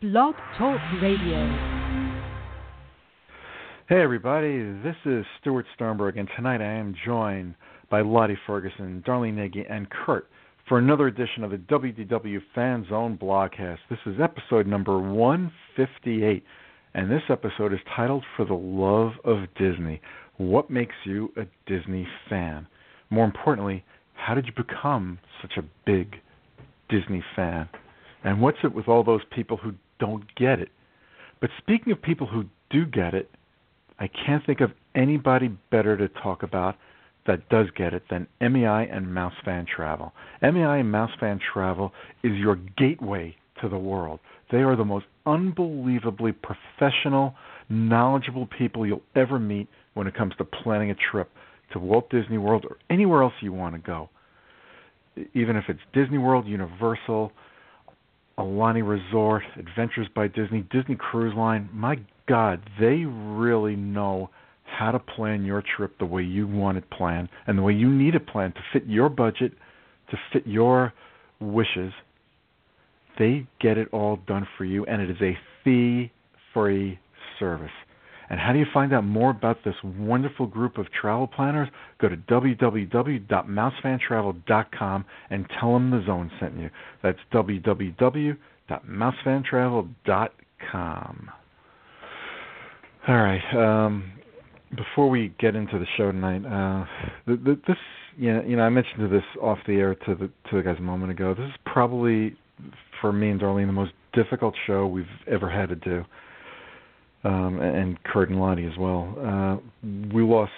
Blog Talk Radio. Hey, everybody, this is Stuart Sternberg, and tonight I am joined by Lottie Ferguson, Darlene Nagi, and Kurt for another edition of the WDW Fan Zone blogcast. This is episode number 158, and this episode is titled For the Love of Disney What Makes You a Disney Fan? More importantly, how did you become such a big Disney fan? And what's it with all those people who don't get it. But speaking of people who do get it, I can't think of anybody better to talk about that does get it than MEI and Mouse Fan Travel. MEI and Mouse Fan Travel is your gateway to the world. They are the most unbelievably professional, knowledgeable people you'll ever meet when it comes to planning a trip to Walt Disney World or anywhere else you want to go. Even if it's Disney World, Universal, Aulani Resort, Adventures by Disney, Disney Cruise Line. My God, they really know how to plan your trip the way you want it planned and the way you need it planned to fit your budget, to fit your wishes. They get it all done for you, and it is a fee free service. And how do you find out more about this wonderful group of travel planners? Go to www.mousefantravel.com and tell them the zone sent you. That's www.mousefantravel.com. All right. Um, before we get into the show tonight, uh, this you know, you know I mentioned this off the air to the to the guys a moment ago. This is probably for me and Darlene the most difficult show we've ever had to do um, and Kurt and Lottie as well. Uh, we lost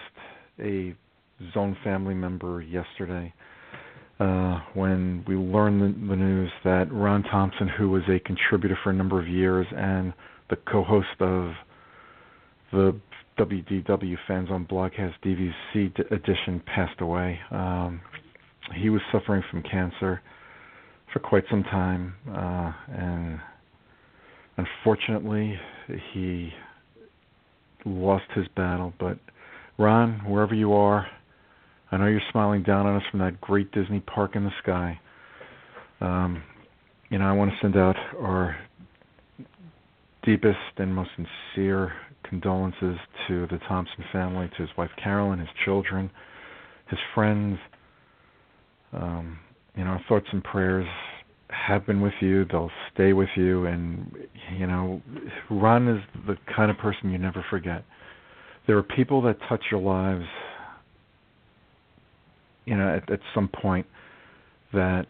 a Zone family member yesterday uh, when we learned the, the news that Ron Thompson, who was a contributor for a number of years and the co-host of the WDW Fan Zone Blogcast DVC edition, passed away. Um, he was suffering from cancer for quite some time, uh, and Unfortunately, he lost his battle. But Ron, wherever you are, I know you're smiling down on us from that great Disney park in the sky. Um, you know, I want to send out our deepest and most sincere condolences to the Thompson family, to his wife Carolyn, his children, his friends. Um, you know, our thoughts and prayers have been with you, they'll stay with you, and you know, Ron is the kind of person you never forget. There are people that touch your lives, you know, at, at some point that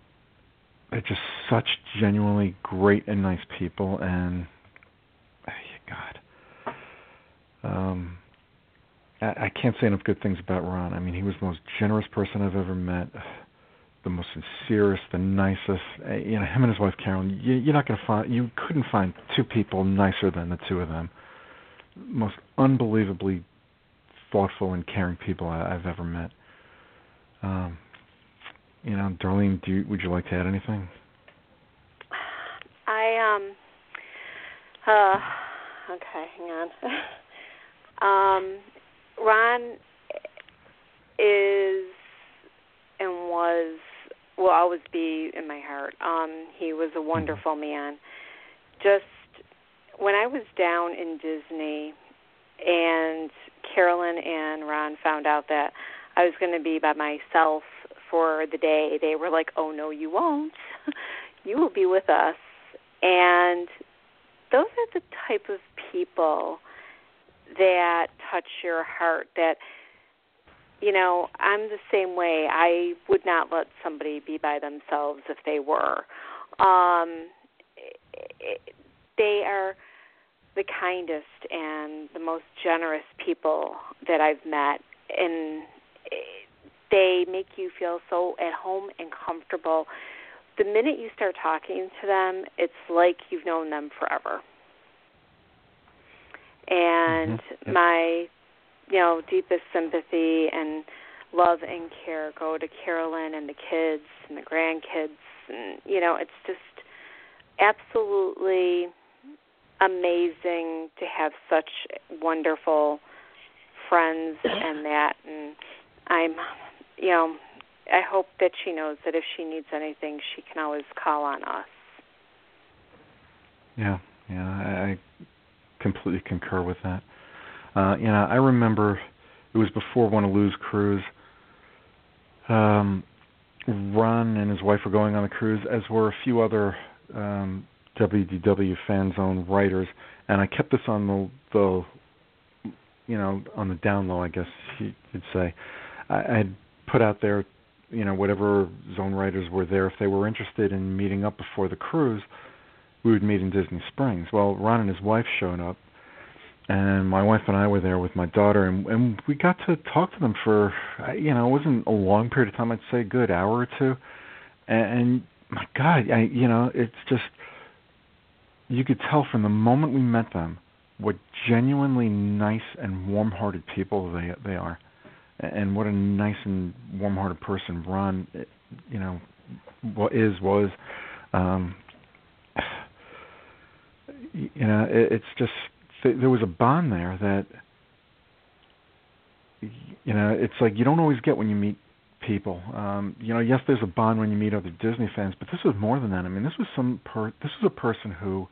are just such genuinely great and nice people, and oh, God, um, I, I can't say enough good things about Ron. I mean, he was the most generous person I've ever met the most sincerest, the nicest. Uh, you know, him and his wife Carolyn. You, you're not going to find, you couldn't find two people nicer than the two of them. Most unbelievably thoughtful and caring people I, I've ever met. Um, you know, Darlene, do you, would you like to add anything? I um. Uh, okay, hang on. um, Ron is and was will always be in my heart. Um, he was a wonderful man. Just when I was down in Disney and Carolyn and Ron found out that I was going to be by myself for the day, they were like, "Oh no, you won't. you will be with us." And those are the type of people that touch your heart that you know, I'm the same way. I would not let somebody be by themselves if they were. Um, they are the kindest and the most generous people that I've met, and they make you feel so at home and comfortable. The minute you start talking to them, it's like you've known them forever. And mm-hmm. my you know, deepest sympathy and love and care go to Carolyn and the kids and the grandkids and you know, it's just absolutely amazing to have such wonderful friends and that and I'm you know, I hope that she knows that if she needs anything she can always call on us. Yeah, Yeah, I, completely concur with that. Uh, you know, I remember it was before one of Lou's cruise. Um, Ron and his wife were going on the cruise, as were a few other um, WDW fan zone writers, and I kept this on the the you know on the down low, I guess you'd say. I, I'd put out there, you know, whatever zone writers were there, if they were interested in meeting up before the cruise, we would meet in Disney Springs. Well, Ron and his wife showed up, and my wife and I were there with my daughter, and and we got to talk to them for, you know, it wasn't a long period of time. I'd say a good hour or two, and, and my God, I you know, it's just you could tell from the moment we met them what genuinely nice and warm-hearted people they they are, and what a nice and warm-hearted person Ron, you know, what is was. Um, you know, it, it's just there was a bond there that you know it's like you don't always get when you meet people. Um, you know, yes, there's a bond when you meet other Disney fans, but this was more than that. I mean, this was some per this was a person who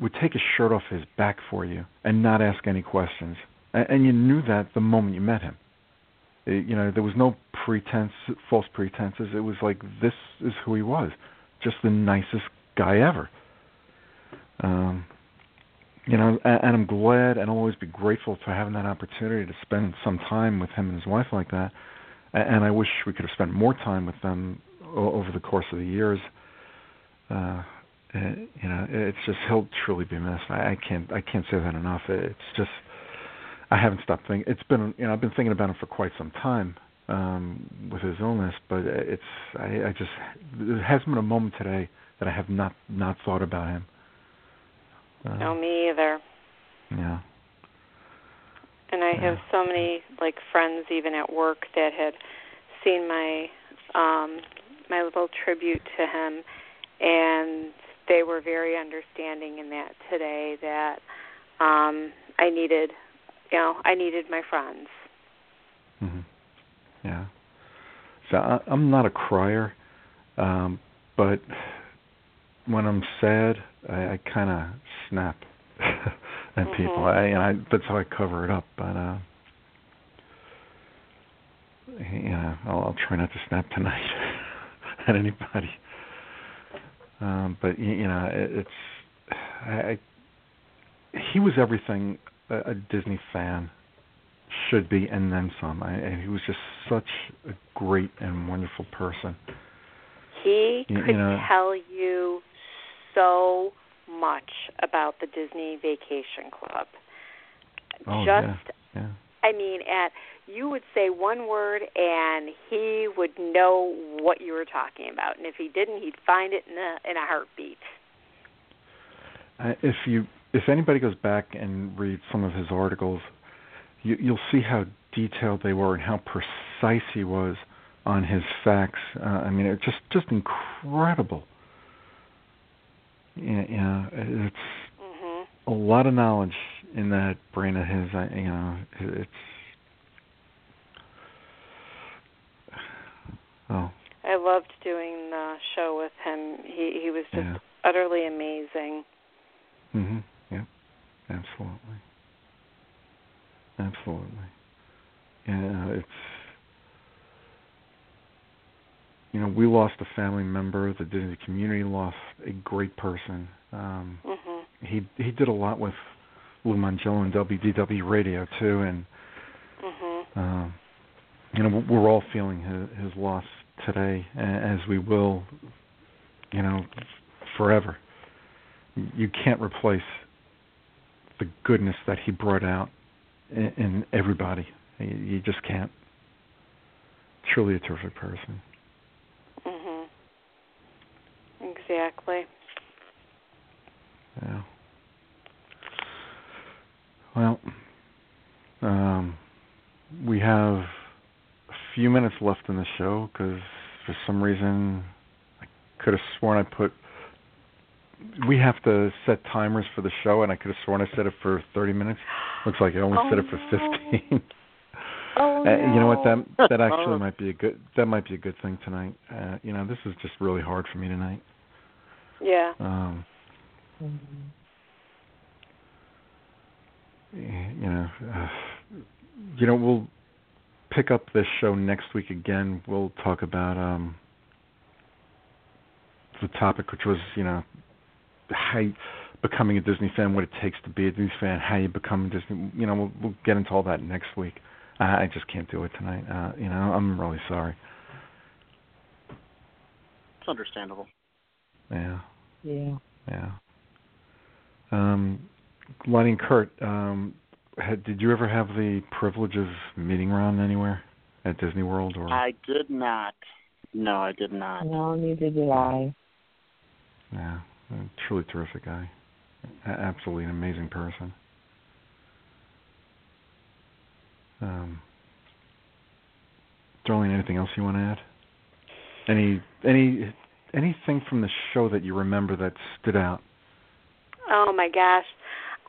would take his shirt off his back for you and not ask any questions, and, and you knew that the moment you met him. It, you know, there was no pretense, false pretenses. It was like this is who he was, just the nicest guy ever. Um, you know, and, I'm glad and I'll always be grateful for having that opportunity to spend some time with him and his wife like that. And I wish we could have spent more time with them over the course of the years. Uh, you know, it's just he'll truly be missed. I, I can't I can't say that enough. It's just I haven't stopped thinking. It's been you know I've been thinking about him for quite some time um, with his illness, but it's I, I just there hasn't been a moment today that I have not not thought about him. Uh, no, me either. Yeah. And I yeah. have so many like friends even at work that had seen my um my little tribute to him and they were very understanding in that today that um I needed you know, I needed my friends. Mhm. Yeah. So I, I'm not a crier, um, but when I'm sad, I, I kind of snap at mm-hmm. people. I, and I that's how I cover it up. But uh, yeah, I'll, I'll try not to snap tonight at anybody. Um, but you know, it, it's I, I, he was everything a, a Disney fan should be, and then some. I, and he was just such a great and wonderful person. He you, could you know, tell you so much about the Disney Vacation Club. Oh, Just, yeah, yeah. I mean, at you would say one word and he would know what you were talking about, and if he didn't, he'd find it in a in a heartbeat. Uh, if you if anybody goes back and reads some of his articles, you, you'll see how detailed they were and how precise he was on his facts. Uh, I mean, it's just just incredible yeah, yeah, it's mm-hmm. a lot of knowledge in that brain of his. I, you know, it's oh. I loved doing the show with him. He he was just yeah. utterly amazing. Mhm. Yep. Absolutely. Absolutely. Yeah, it's you know, we lost a family member. The Disney community lost a great person. Um, mm-hmm. He he did a lot with Lou Mongello and WDW Radio too, and mm-hmm. um, you know we're all feeling his, his loss today, as we will, you know, forever. You can't replace the goodness that he brought out in, in everybody. You just can't. Truly a terrific person. Exactly. Yeah. Well, um, we have a few minutes left in the show because for some reason I could have sworn I put. We have to set timers for the show, and I could have sworn I set it for 30 minutes. Looks like I only oh, set it for no. 15. Oh, uh, no. You know what? That that actually might be a good that might be a good thing tonight. Uh, you know, this is just really hard for me tonight. Yeah. Um. You know, uh, you know, we'll pick up this show next week again. We'll talk about um the topic, which was, you know, how becoming a Disney fan, what it takes to be a Disney fan, how you become a Disney. You know, we'll, we'll get into all that next week. I, I just can't do it tonight. Uh, you know, I'm really sorry. It's understandable. Yeah. Yeah. Yeah. Um, Lonnie and Kurt, um, had, did you ever have the privilege of meeting Ron anywhere at Disney World or? I did not. No, I did not. No, neither did I. Yeah, a truly terrific guy. A- absolutely an amazing person. Um, Darlene, anything else you want to add? Any any anything from the show that you remember that stood out? Oh my gosh.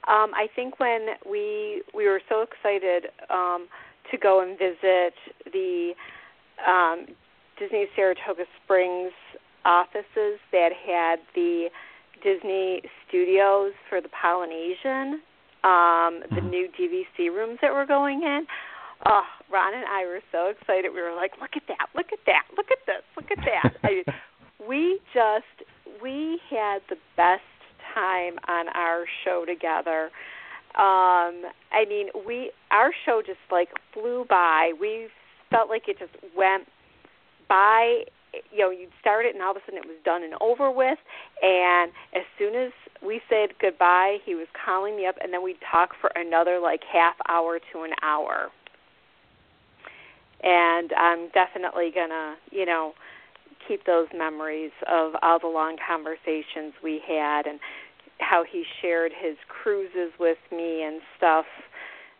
Um, I think when we we were so excited um, to go and visit the um, Disney Saratoga Springs offices that had the Disney Studios for the Polynesian, um, the Mhm. new DVC rooms that were going in. Oh, Ron and I were so excited. We were like, "Look at that! Look at that! Look at this! Look at that!" I, we just we had the best time on our show together. Um, I mean, we our show just like flew by. We felt like it just went by. You know, you'd start it and all of a sudden it was done and over with. And as soon as we said goodbye, he was calling me up, and then we'd talk for another like half hour to an hour. And I'm definitely gonna, you know, keep those memories of all the long conversations we had and how he shared his cruises with me and stuff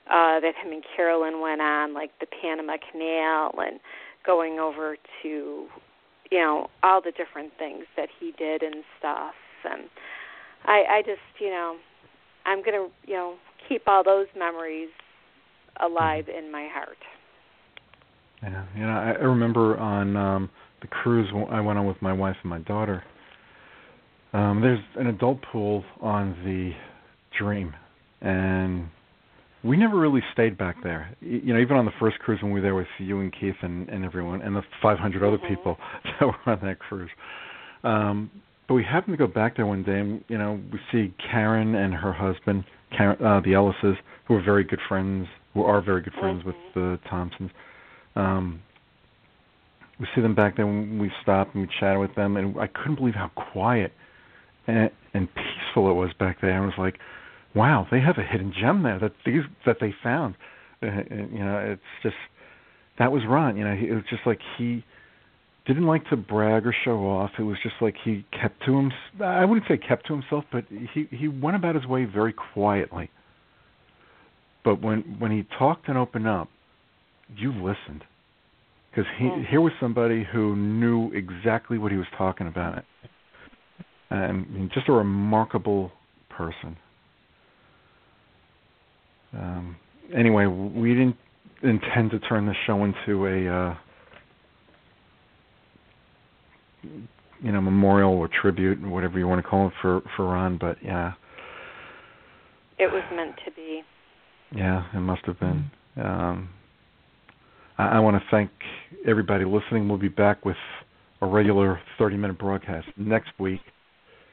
uh that him and Carolyn went on like the Panama Canal and going over to you know all the different things that he did and stuff and I I just you know I'm going to you know keep all those memories alive in my heart. Yeah, you know, I, I remember on um the cruise I went on with my wife and my daughter. Um, there's an adult pool on the Dream, and we never really stayed back there. You know, even on the first cruise when we were there with you and Keith and, and everyone, and the 500 other Mhm. people that were on that cruise. Um, but we happened to go back there one day, and you know, we see Karen and her husband, Karen, uh, the Ellises, who are very good friends, who are very good friends with the Thompsons. Um, we see them back there when we stopped and we chatted with them, and I couldn't believe how quiet and, and peaceful it was back there. I was like, "Wow, they have a hidden gem there that these that they found." Uh, and, you know, it's just that was Ron. You know, he, it was just like he didn't like to brag or show off. It was just like he kept to him. I wouldn't say kept to himself, but he he went about his way very quietly. But when when he talked and opened up, you listened because he Mhm. here was somebody who knew exactly what he was talking about, and just a remarkable person. Um, anyway, we didn't intend to turn the show into a uh, you know memorial or tribute, whatever you want to call it for for Ron, but yeah, It was meant to be. yeah, it must have been. Um, I, I want to thank everybody listening. We'll be back with a regular 30 minute broadcast next week.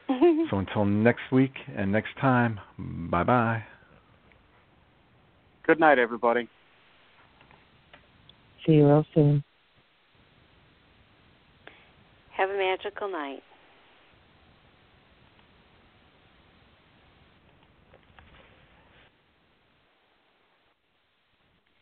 So until next week and next time, bye bye. Good night, everybody. See you real soon. Have a magical night.